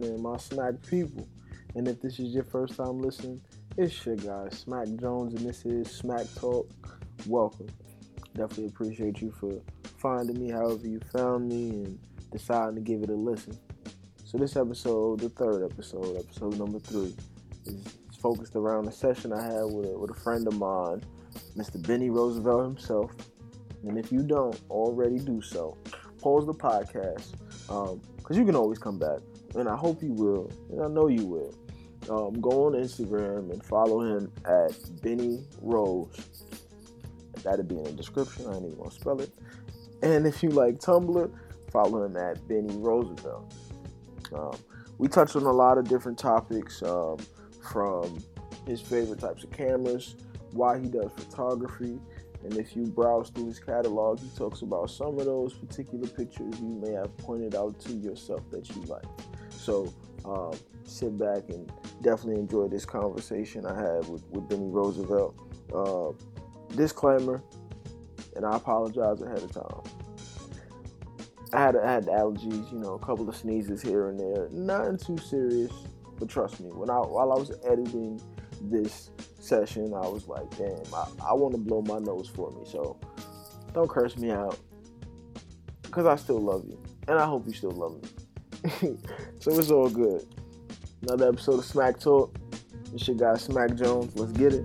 Happening, my smack people? And if this is your first time listening, it's your guy, Smack Jones, and this is Smack Talk. Welcome. Definitely appreciate you for finding me however you found me and deciding to give it a listen. So, this episode, the third episode, episode number three, is focused around a session I had with a, with a friend of mine, Mr. Bennie Rosevelt himself. And if you don't already do so, pause the podcast because um, you can always come back, and I hope you will, and I know you will. Um, go on Instagram and follow him at Bennie Rose. That'll be in the description. I ain't even gonna spell it. And if you like Tumblr, follow him at Bennie Rosevelt. Um, we touched on a lot of different topics um, from his favorite types of cameras, why he does photography, and if you browse through his catalog, he talks about some of those particular pictures you may have pointed out to yourself that you like. So um, sit back and definitely enjoy this conversation I had with, with Bennie Rosevelt. Uh, disclaimer, and I apologize ahead of time. I had, I had allergies, you know, a couple of sneezes here and there. Nothing too serious, but trust me, when I while I was editing this session, I was like, damn, I, I want to blow my nose for me. So don't curse me out because I still love you. And I hope you still love me. so it's all good. Another episode of Smack Talk. This your guy, Smack Jones. Let's get it.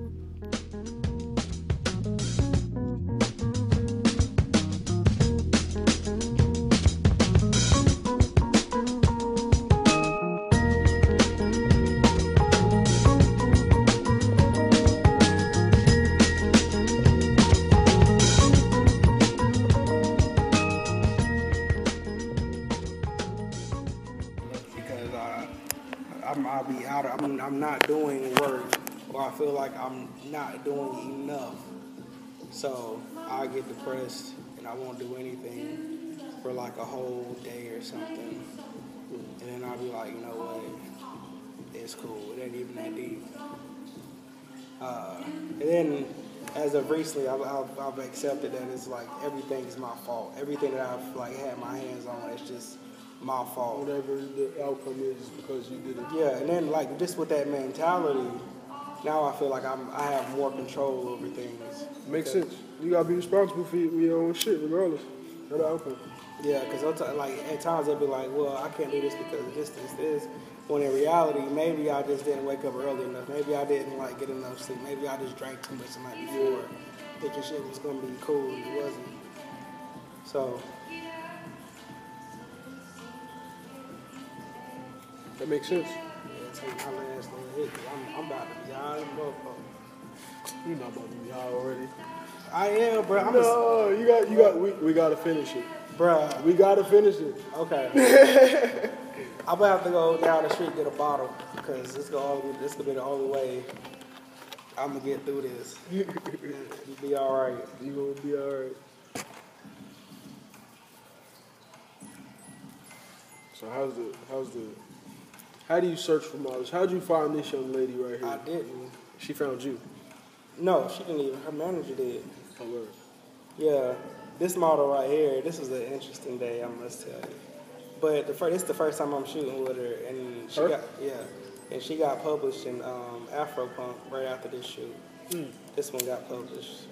Depressed and I won't do anything for like a whole day or something. And then I'll be like, you know what? It's cool. It ain't even that deep. Uh, and then as of recently, I've, I've, I've, accepted that it's like everything is my fault. Everything that I've like had my hands on, it's just my fault. Whatever the outcome is, because you did it. Yeah, and then like just with that mentality, now I feel like I'm I have more control over things. Makes sense. You gotta be responsible for your own shit, regardless of the outcome. Yeah, because like at times they'll be like, well, I can't do this because of this, this, this. When in reality, maybe I just didn't wake up early enough. Maybe I didn't like get enough sleep. Maybe I just drank too much the night before, thinking shit was gonna be cool and it wasn't. So. That makes sense take my last little hit. I'm, I'm about to be high as motherfucker. You know about to be high already. I am, bro. I'm no, a, you got, you got. We, we gotta finish it, bro. We gotta finish it. Okay. I'm gonna have to go down the street and get a bottle because this gonna this gonna be the only way I'm gonna get through this. You'll be all right. You gonna be all right. So how's the how's the how do you search for models? How did you find this young lady right here? I didn't. She found you. No, she didn't even. Her manager did. Oh, word. Yeah, this model right here. This was an interesting day, I must tell you. But the first, this is the first time I'm shooting with her, and she her? got yeah, and she got published in um, Afropunk right after this shoot. Mm. This one got published.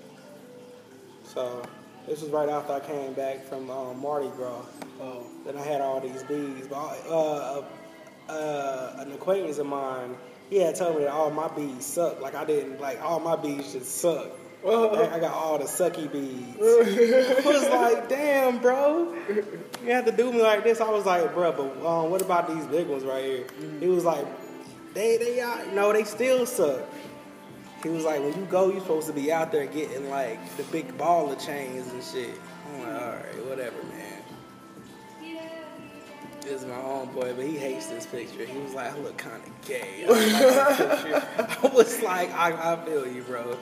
So this was right after I came back from um, Mardi Gras. Oh. Then I had all these bees, but uh, uh, an acquaintance of mine, he had told me that all my bees suck. Like I didn't like all my bees just suck. Uh-huh. I got all the sucky bees. I was like, damn, bro, you have to do me like this. I was like, bro, but um, what about these big ones right here? Mm-hmm. He was like, they they are no, they still suck. He was like, when you go, you're supposed to be out there getting like the big ball of chains and shit. I'm like, all right, whatever, man. This is my homeboy, but he hates this picture. He was like, I look kind of gay. I, like I was like, I, I feel you, bro.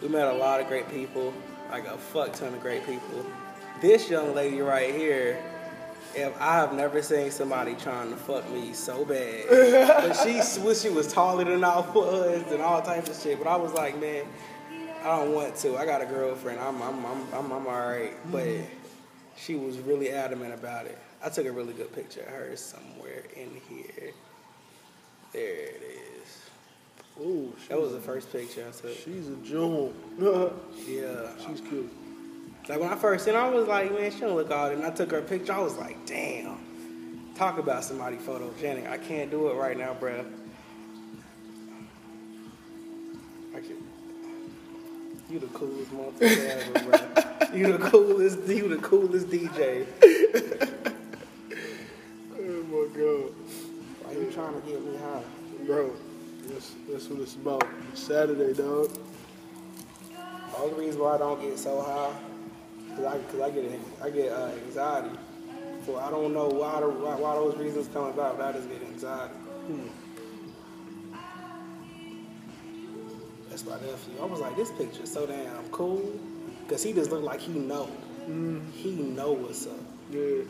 We met a lot of great people, like a fuck ton of great people. This young lady right here, if I have never seen somebody trying to fuck me so bad, but she wish she was taller than I was and all types of shit. But I was like, man, I don't want to. I got a girlfriend. I'm I'm I'm I'm, I'm all right. But mm-hmm. she was really adamant about it. I took a really good picture of her somewhere in here. There it is. Ooh, That was the first picture I took. She's a jewel. Yeah. she's cute. Like when I first seen her, I was like, man, she don't look all that. And I took her picture, I was like, damn. Talk about somebody photogenic. I can't do it right now, bruh. I can You the coolest motherfucker ever, bruh. You the coolest, you the coolest DJ. That's what it's about. Saturday, dog. The only reason why I don't get so high, cause I, cause I get I get uh, anxiety. So I don't know why, the, why why those reasons come about, but I just get anxiety. That's why definitely I was like, this picture is so damn cool, cause he just looked like he know, he know what's up. Yeah.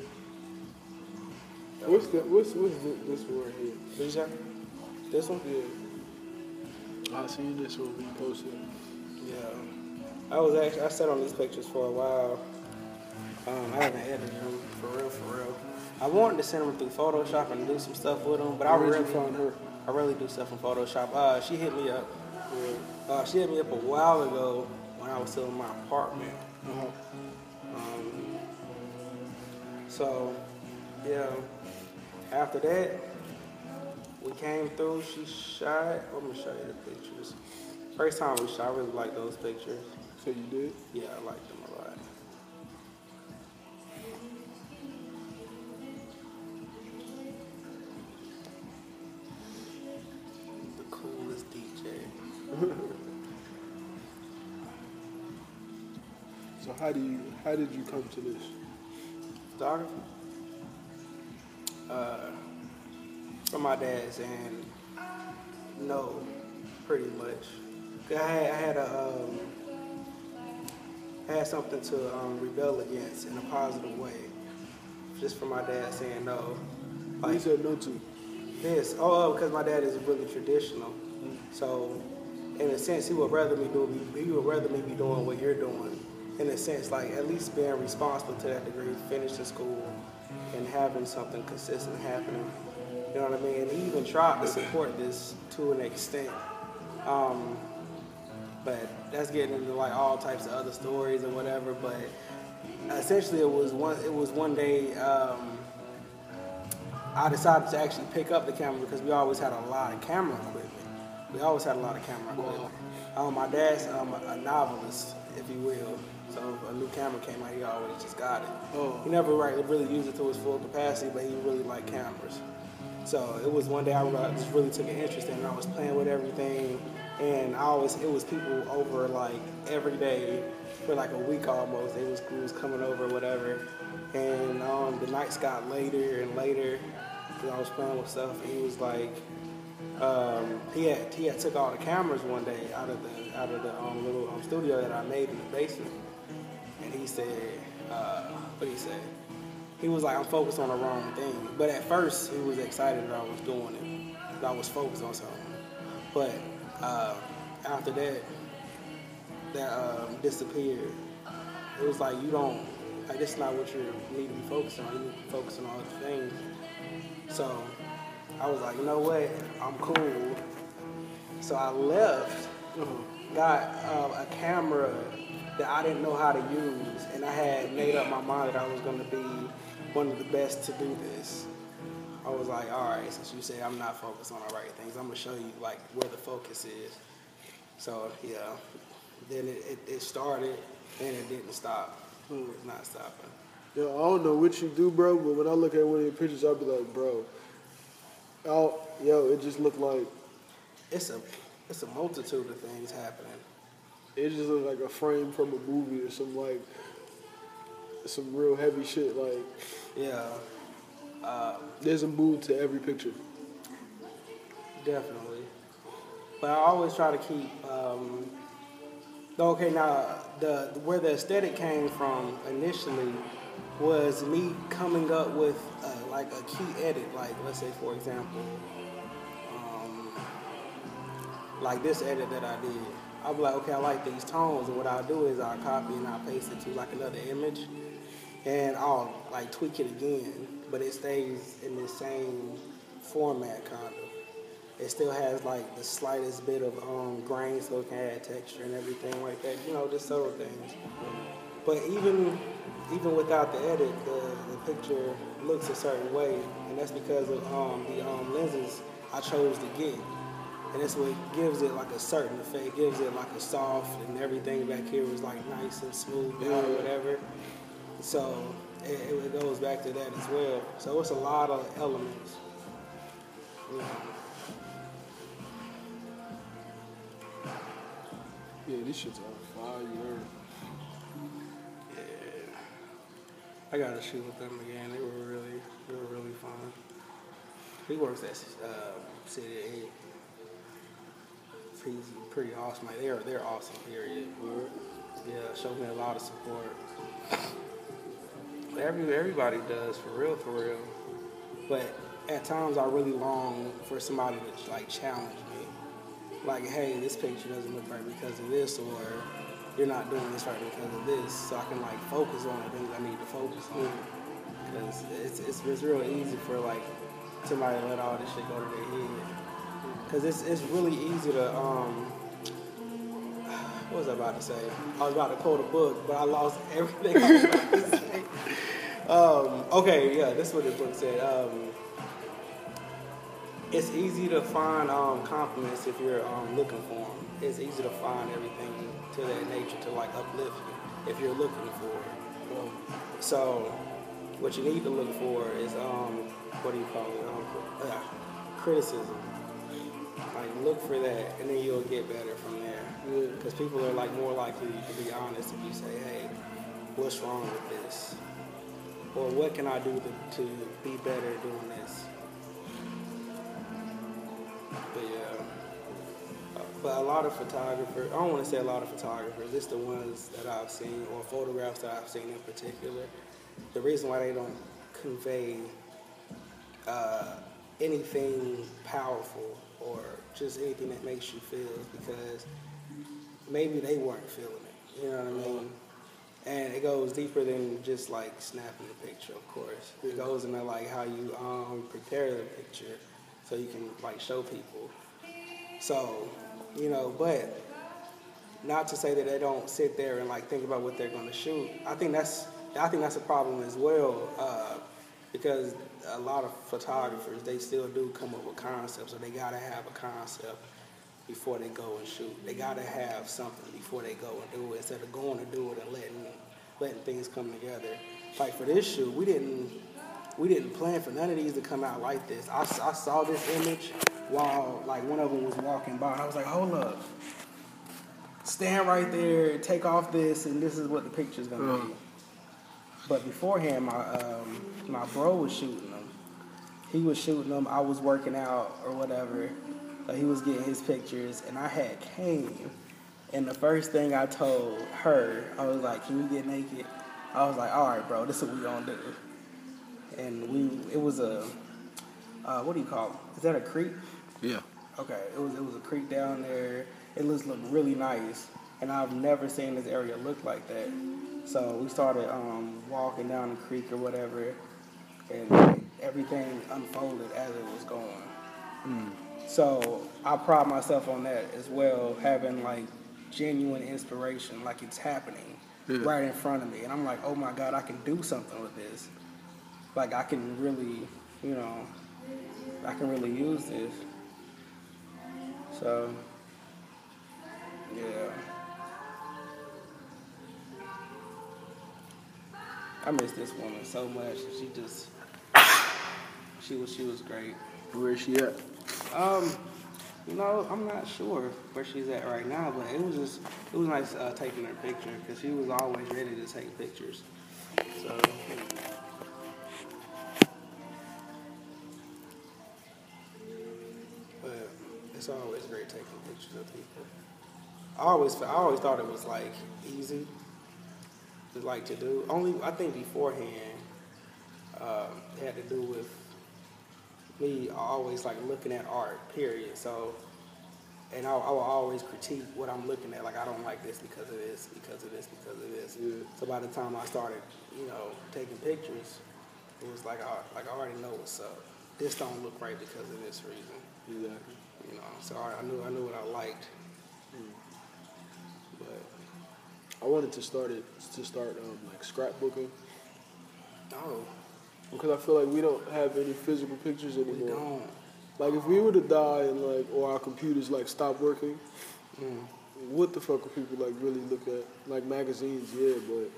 What's the what's what's the, this one right here? This one? Yeah. I seen this one we posted. Yeah. I was actually I sat on these pictures for a while. Um, I haven't edited them for real, for real. I wanted to send them through Photoshop and do some stuff with them, but I Where'd really her? I really do stuff in Photoshop. Uh, she hit me up. Uh, she hit me up a while ago when I was still in my apartment. Uh-huh. Um, so, yeah. After that, we came through. She shot. Let me show you the pictures. First time we shot, I really like those pictures. So you did? Yeah, I like them a lot. The coolest DJ. So how do you how did you come to this? photography. Uh, from my dad's and no, pretty much. I had, I had a um, had something to um, rebel against in a positive way, just from my dad saying no. Who you said no to? This, oh, because my dad is really traditional. So, in a sense, he would rather me do. He would rather me be doing what you're doing. In a sense, like at least being responsible to that degree, finishing school, and having something consistent happening. You know what I mean? He even tried to support this to an extent. Um, but that's getting into like all types of other stories and whatever. But essentially, it was one. It was one day. Um, I decided to actually pick up the camera because we always had a lot of camera equipment. We always had a lot of camera equipment. Um, my dad's um, a novelist, if you will. So a new camera came out, he always just got it. Oh. He never right, really used it to its full capacity, but he really liked cameras. So it was one day I just really took an interest in it. I was playing with everything, and I always it was people over like every day for like a week almost. Was, was coming over, whatever. And um, the nights got later and later because I was playing with stuff. And he was like, um, he had he had took all the cameras one day out of the out of the um, little um, studio that I made in the basement, and he said, uh, what did he say? He was like, I'm focused on the wrong thing. But at first, he was excited that I was doing it, that I was focused on something. But uh, after that, that um, disappeared. It was like you don't, like this is not what you need to be focused on. You need to be focusing on other things. So I was like, you know what? I'm cool. So I left, got um, a camera that I didn't know how to use, and I had made up my mind that I was going to be one of the best to do this. I was like, all right, since you say I'm not focused on the right things, I'm gonna show you like where the focus is. So yeah, then it, it, it started and it didn't stop. It's not stopping. Yo, I don't know what you do, bro, but when I look at one of your pictures, I'll be like, bro, oh, yo, it just looked like It's a it's a multitude of things happening. it just looked like a frame from a movie or some like some real heavy shit. Like Yeah, there's a mood to every picture. definitely. But I always try to keep. Um, okay, now the where the aesthetic came from initially was me coming up with uh, like a key edit. Like let's say, for example, um, like this edit that I did. I'll be like, okay, I like these tones, and what I'll do is I'll copy and I'll paste it to like another image, and I'll like tweak it again. but it stays in the same format kind of. It still has like the slightest bit of um, grain, so it can add texture and everything like that. You know, just subtle things. But even even without the edit, the, the picture looks a certain way, and that's because of um, the um, lenses I chose to get. And that's what gives it like a certain effect. It gives it like a soft, and everything back here is like nice and smooth out or whatever. So it, it goes back to that as well. So it's a lot of elements. Know. Yeah, this shit's on fire. Yeah. I gotta shoot with them again. They were really, they were really fun. He works at uh, City Eight. He's pretty awesome. Like they're they're awesome. Period. Yeah, showed me a lot of support. Every everybody does for real, for real. But at times I really long for somebody to like challenge me. Like, hey, this picture doesn't look right because of this, or you're not doing this right because of this, so I can like focus on the things I need to focus on. Because it's, it's it's real easy for like somebody to let all this shit go to their head. Because it's it's really easy to um. What was I about to say? I was about to quote a book, but I lost everything I was about to say. Um, okay, yeah, this is what the book said. Um, it's easy to find um, compliments if you're um, looking for them. It's easy to find everything to that nature to like uplift you if you're looking for it. Um, so, what you need to look for is um, what do you call it? Uh, criticism. Like look for that, and then you'll get better from there. Because people are like more likely to be honest if you say, "Hey, what's wrong with this?" or "What can I do to, to be better doing this?" But yeah, Uh, but a lot of photographers, I don't want to say a lot of photographers, it's the ones that I've seen or photographs that I've seen in particular. The reason why they don't convey uh, anything powerful or just anything that makes you feel because maybe they weren't feeling it. You know what I mean? And it goes deeper than just like snapping the picture, of course. It goes into like how you um, prepare the picture so you can like show people. So, you know, but not to say that they don't sit there and like think about what they're going to shoot. I think that's I think that's a problem as well uh, because a lot of photographers they still do come up with concepts, or they gotta have a concept before they go and shoot. They gotta have something before they go and do it instead of going to do it and letting letting things come together. Like for this shoot, we didn't we didn't plan for none of these to come out like this. I, I saw this image while like one of them was walking by, and I was like, hold up, stand right there, take off this, and this is what the picture's gonna be. But beforehand, my um, my bro was shooting them. He was shooting them. I was working out or whatever. So he was getting his pictures, and I had came. And the first thing I told her, I was like, "Can you get naked?" I was like, "All right, bro, this is what we gonna do." And we, it was a, uh, what do you call it? Is that a creek? Yeah. Okay, it was it was a creek down there. It just looked really nice, and I've never seen this area look like that. So we started um, walking down the creek or whatever, and everything unfolded as it was going. So I pride myself on that as well, having like genuine inspiration, like it's happening Yeah. right in front of me, and I'm like, oh my god, I can do something with this. Like I can really, you know, I can really use this. So, I miss this woman so much. She just, she was, she was great. Where is she at? Um, you know, I'm not sure where she's at right now, but it was just, it was nice uh, taking her picture because she was always ready to take pictures. So, but it's always great taking pictures of people. I always, I always thought it was like easy like to do. Only I think beforehand, um, it had to do with me always like looking at art, period. So, and I, I will always critique what I'm looking at. Like I don't like this because of this, because of this, because of this. So by the time I started, you know, taking pictures, it was like I like I already know what's up. This don't look right because of this reason. Exactly. You know, so I, I knew I knew what I liked. But I wanted to start it to start um, like scrapbooking no, because I feel like we don't have any physical pictures anymore. we don't. Like if we were to die and like or our computers like stop working, Mm. what the fuck would people like really look at? Like magazines, yeah, but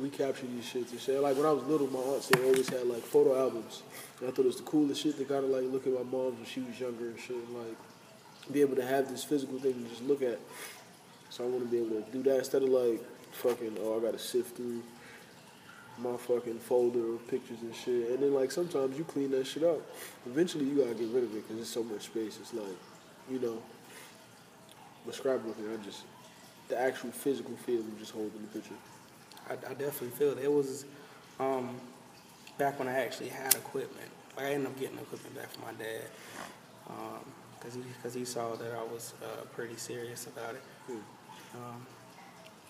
we capture these shits and shit. Like when I was little, my aunts they always had like photo albums. And I thought it was the coolest shit to kind of like look at my mom when she was younger and shit, and like be able to have this physical thing to just look at. So I want to be able to do that instead of like fucking oh I gotta sift through my fucking folder of pictures and shit. And then like sometimes you clean that shit up. Eventually you gotta get rid of it because it's so much space. It's like you know. But scrapbooking, I just the actual physical feel of just holding the picture. I, I definitely feel it. It was um, back when I actually had equipment. Like I ended up getting equipment back from my dad because he because he saw that I was uh, pretty serious about it. Um,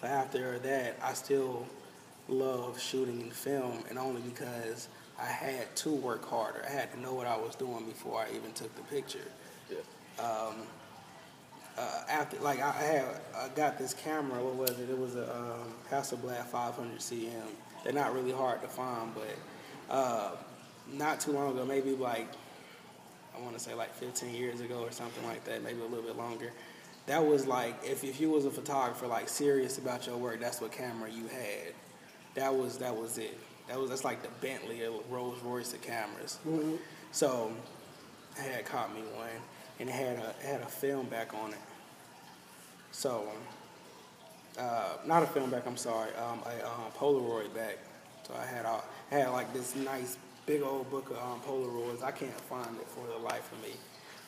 but after that, I still love shooting and film, and only because I had to work harder. I had to know what I was doing before I even took the picture. Yeah. Um, uh, after like I had I got this camera. What was it? It was a um, Hasselblad 500 CM. They're not really hard to find, but uh, not too long ago, maybe like I want to say like 15 years ago or something like that, maybe a little bit longer. That was like if, if you was a photographer like serious about your work, that's what camera you had. That was that was it. That was that's like the Bentley or Rolls Royce of cameras. So I had caught me one, and it had a it had a film back on it. So, uh, not a film back. I'm sorry, um, a um, Polaroid back. So I had I had like this nice big old book of um, Polaroids. I can't find it for the life of me.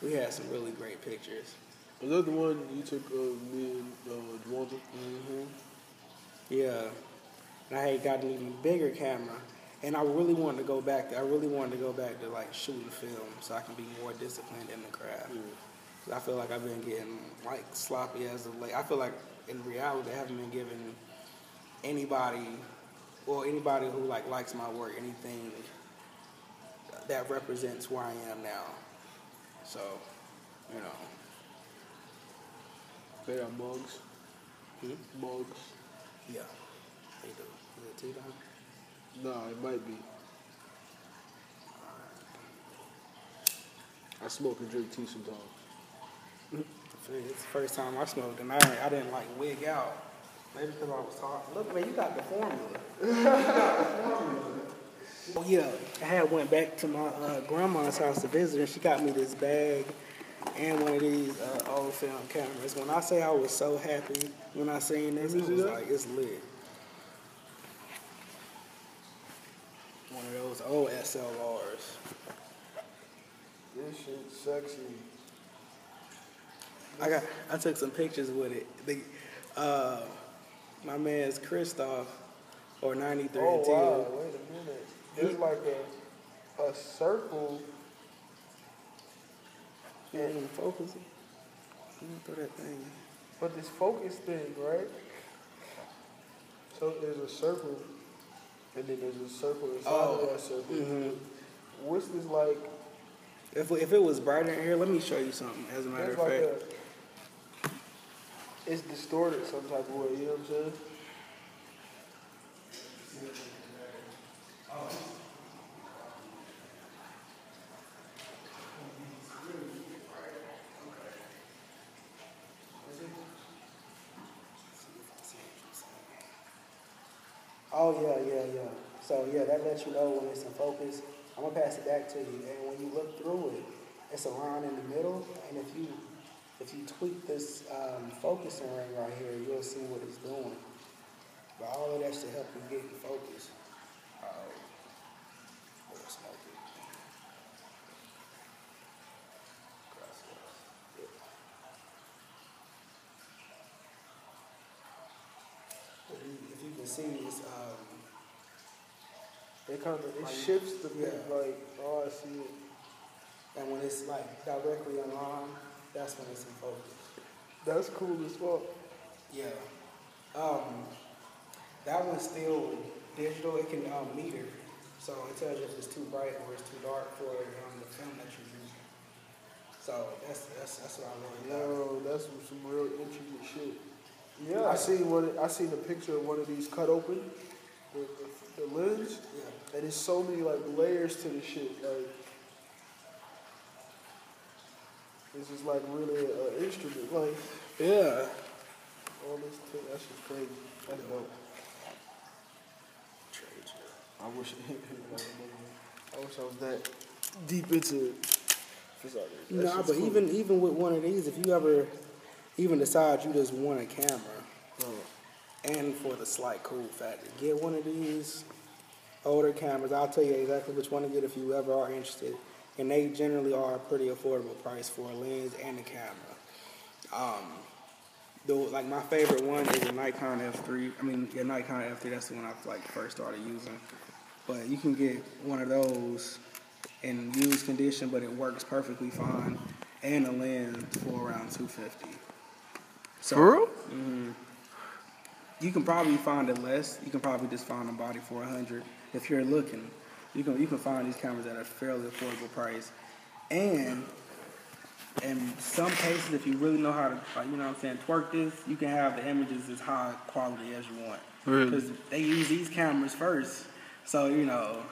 We had some really great pictures. Was that the one you took of me and uh, Dwanda? hmm Yeah, and I had got an even bigger camera, and I really wanted to go back. To, I really wanted to go back to like shooting film, so I can be more disciplined in the craft. 'Cause I feel like I've been getting like sloppy as of late. I feel like in reality I haven't been giving anybody or anybody who like likes my work anything that represents where I am now. So, you know. They got mugs. Hmm? Mugs. Yeah, they do. Is it tea time? Nah, it might be. I smoke and drink tea sometimes. It's the first time I smoked, and I, I didn't like wig out. Maybe because I was talking. Look, man, you got the formula. You got the formula. Oh, yeah, I had went back to my uh, grandma's house to visit, and she got me this bag and one of these uh, old film cameras. When I say I was so happy when I seen this, I Let me see was like, it's lit. One of those old SLRs. This shit sexy. I got I took some pictures with it. The, uh, my man's Christoph or 93 Oh and 10. wow! Wait a minute. There's like a a circle. You want to focus it? You want to throw that thing. But this focus thing, right? So there's a circle, and then there's a circle inside Oh. of that circle. Mm-hmm. What's this like? If, if it was brighter in here, let me show you something. As a matter There's of like fact, a. It's distorted some type of way. You know what I'm saying? oh yeah, yeah, yeah. So yeah, that lets you know when it's in focus. I'm gonna pass it back to you, and when you look through it, it's a line in the middle, and if you if you tweak this um, focusing ring right here, you'll see what it's doing. But all of that should help you get in focus. Uh, If you, can see, it's um, It kind of it Like, shifts the yeah. Like oh, I see it. and when it's like directly line, that's when it's in focus. That's cool as fuck. Yeah. Um, that one's still digital, it can um, meter. So it tells you if it's too bright or it's too dark for um, the film that you're using. So that's that's that's what I really love. Yo, that's some, real intricate shit. Yeah, I seen one. I seen a picture of one of these cut open, the, the lens, Yeah. and there's so many like layers to the shit. Like, this is like really an instrument. Like, Yeah. all this, t- that's just crazy. That's dope. I wish, I wish I was that deep into. That's Nah, but cool. even even with one of these, if you ever even decide you just want a camera, Oh, and for the slight cool factor, get one of these older cameras. I'll tell you exactly which one to get if you ever are interested. And they generally are a pretty affordable price for a lens and a camera. Um, the, like my favorite one is a Nikon F3. I mean, yeah, Nikon F3. That's the one I like first started using. But you can get one of those in used condition, but it works perfectly fine, and a lens for around 250. So, For real? hmm You can probably find it less. You can probably just find a body for a hundred if you're looking. You can you can find these cameras at a fairly affordable price, and in some cases, if you really know how to, like, you know what I'm saying, twerk this, you can have the images as high quality as you want. Really? Because they use these cameras first, so you know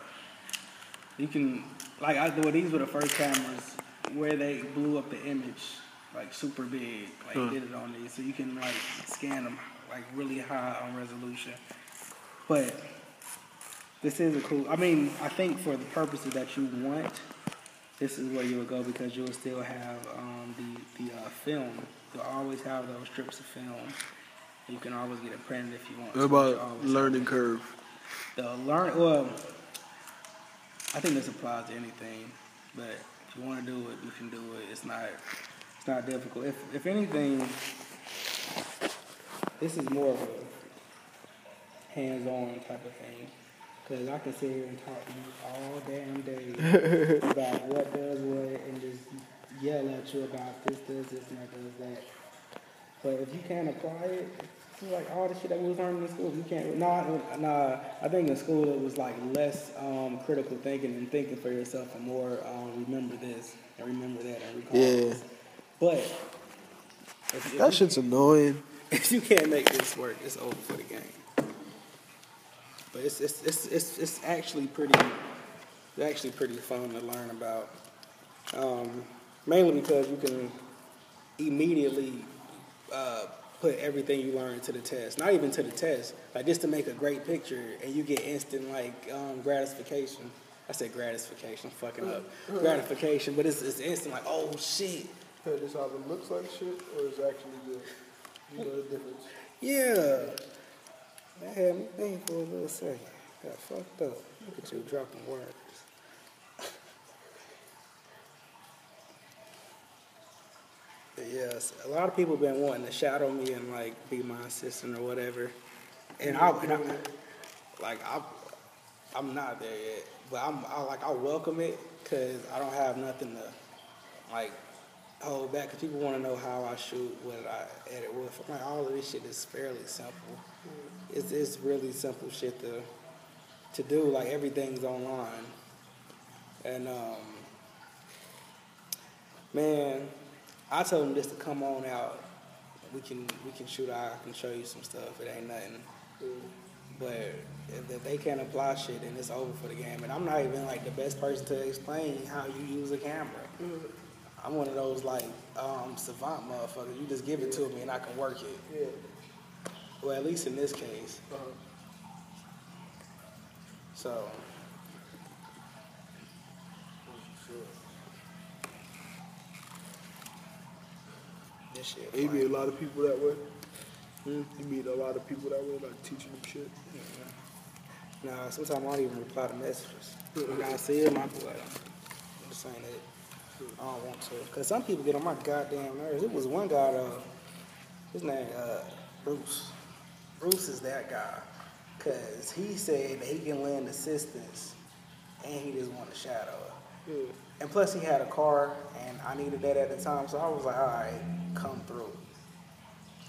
you can like I well, these were the first cameras where they blew up the image like super big, like Huh. did it on these, so you can like scan them like really high on resolution. But this is a cool. I mean, I think for the purposes that you want, this is where you would go because you'll still have um, the the uh, film. You'll always have those strips of film. You can always get it printed if you want. What you about learning curve? the learn well I think this applies to anything, but if you want to do it, you can do it. It's not it's not difficult. If if anything, this is more of a hands-on type of thing. Cause I can sit here and talk to you all damn day about what does what and just yell at you about this does this and that does that. But if you can't apply it, it's like all the shit that we was learning in school. You can't. Nah, nah. I think in school it was like less um, critical thinking and thinking for yourself, and more um, remember this and remember that and recall Yeah. this. But if, if That shit's annoying. If you can't make this work, it's over for the game. But it's it's it's it's, it's actually pretty it's actually pretty fun to learn about. Um, mainly because you can immediately uh, put everything you learn to the test. Not even to the test, like just to make a great picture, and you get instant like um, gratification. I said gratification, I'm fucking up. Gratification, but it's, it's instant like, oh shit, Hey, this either looks like shit or it's actually good. You know the difference. Yeah. That had me thinking for a little second. Got fucked up. Look at you dropping words. Yes, a lot of people been wanting to shadow me and like be my assistant or whatever. And I, and I like I, I'm not there yet, but I'm I like I welcome it because I don't have nothing to like hold back because people want to know how I shoot, what I edit with. I'm like, all of this shit is fairly simple. Mm-hmm. It's, it's really simple shit to to do. Like everything's online, and um, man, I told them just to come on out. We can we can shoot. I can show you some stuff. It ain't nothing. Mm-hmm. But if, if they can't apply shit, then it's over for the game. And I'm not even like the best person to explain how you use a camera. Mm-hmm. I'm one of those like um, savant motherfuckers. You just give it to me and I can work it. Yeah. Well, at least in this case. Uh-huh. So this shit. You meet a lot of people that way. Hmm? You meet a lot of people that way, like teaching them shit. Nah, sometimes I don't even reply to messages. When I see them, I be like, I'm just saying that I don't want to. Because some people get on my goddamn nerves. It was one guy, though, his name, uh, Bruce. Bruce is that guy. Because he said that he can lend assistance and he just want to shadow. Yeah. And plus, he had a car, and I needed that at the time, so I was like, all right, come through.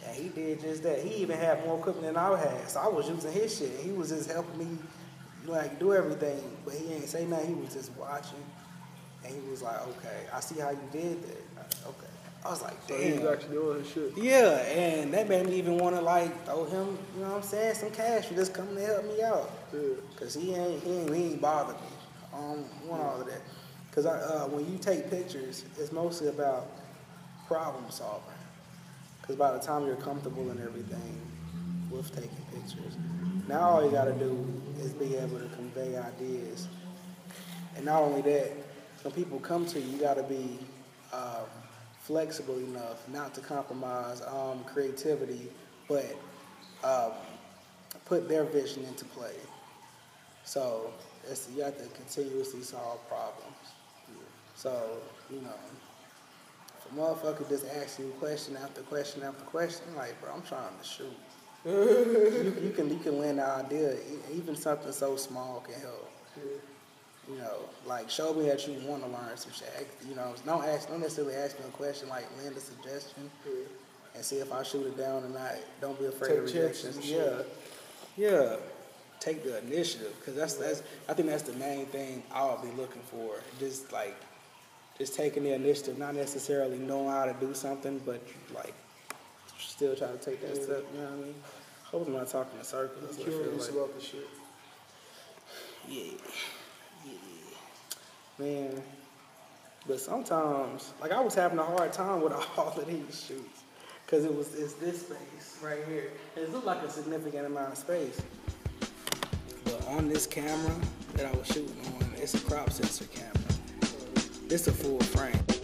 And he did just that. He even had more equipment than I had. So I was using his shit. He was just helping me like do everything. But he ain't say nothing. He was just watching. And he was like, okay, I see how you did that. Okay. I was like, damn. So he was actually doing his shit. Yeah, and that made me even want to like throw him, you know what I'm saying, some cash for just coming to help me out. Yeah. Cause he ain't he ain't, he ain't bothered me. I don't want all of that. Cause I, uh, when you take pictures, it's mostly about problem solving. Cause by the time you're comfortable and everything with taking pictures, now all you gotta do is be able to convey ideas. And not only that, when people come to you, you gotta be um, flexible enough not to compromise um, creativity, but um, put their vision into play. So it's, you have to continuously solve problems. So, you know, if a motherfucker just asks you question after question after question, like, bro, I'm trying to shoot. you, you can you can lend an idea. Even something so small can help. You know, like show me that you want to learn some shit. You know, don't ask, don't necessarily ask me a question. Like lend a suggestion mm-hmm. and see if I shoot it down or not. Don't be afraid of Take chances rejection. Yeah, yeah. Take the initiative because that's that's. I think that's the main thing I'll be looking for. Just like, just taking the initiative, not necessarily knowing how to do something, but like, still trying to take that step. You know what I mean? Hope I'm not talking in circles. Curious like. about the shit. Yeah, yeah, man. But sometimes, like I was having a hard time with all of these shoots, cause it was it's this space right here. It looked like a significant amount of space. But on this camera that I was shooting on, it's a crop sensor camera. It's a full frame.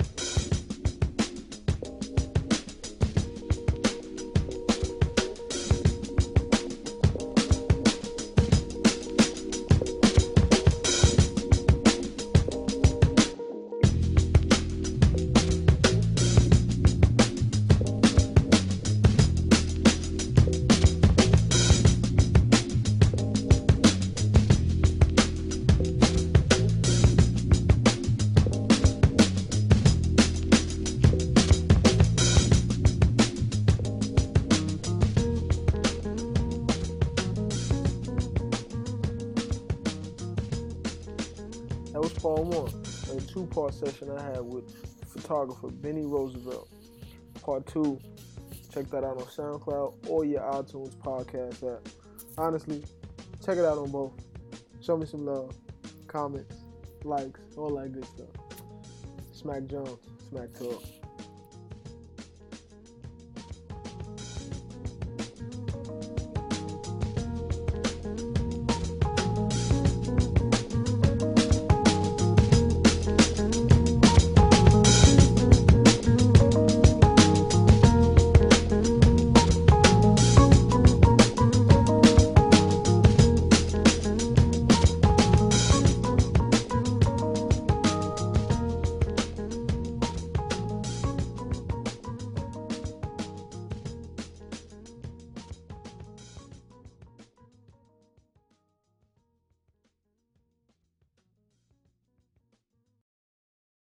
A two-part session I had with photographer Bennie Rosevelt. Part two, check that out on SoundCloud or your iTunes podcast app. Honestly, check it out on both. Show me some love, comments, likes, all that good stuff. Smack Jones, Smack Talk.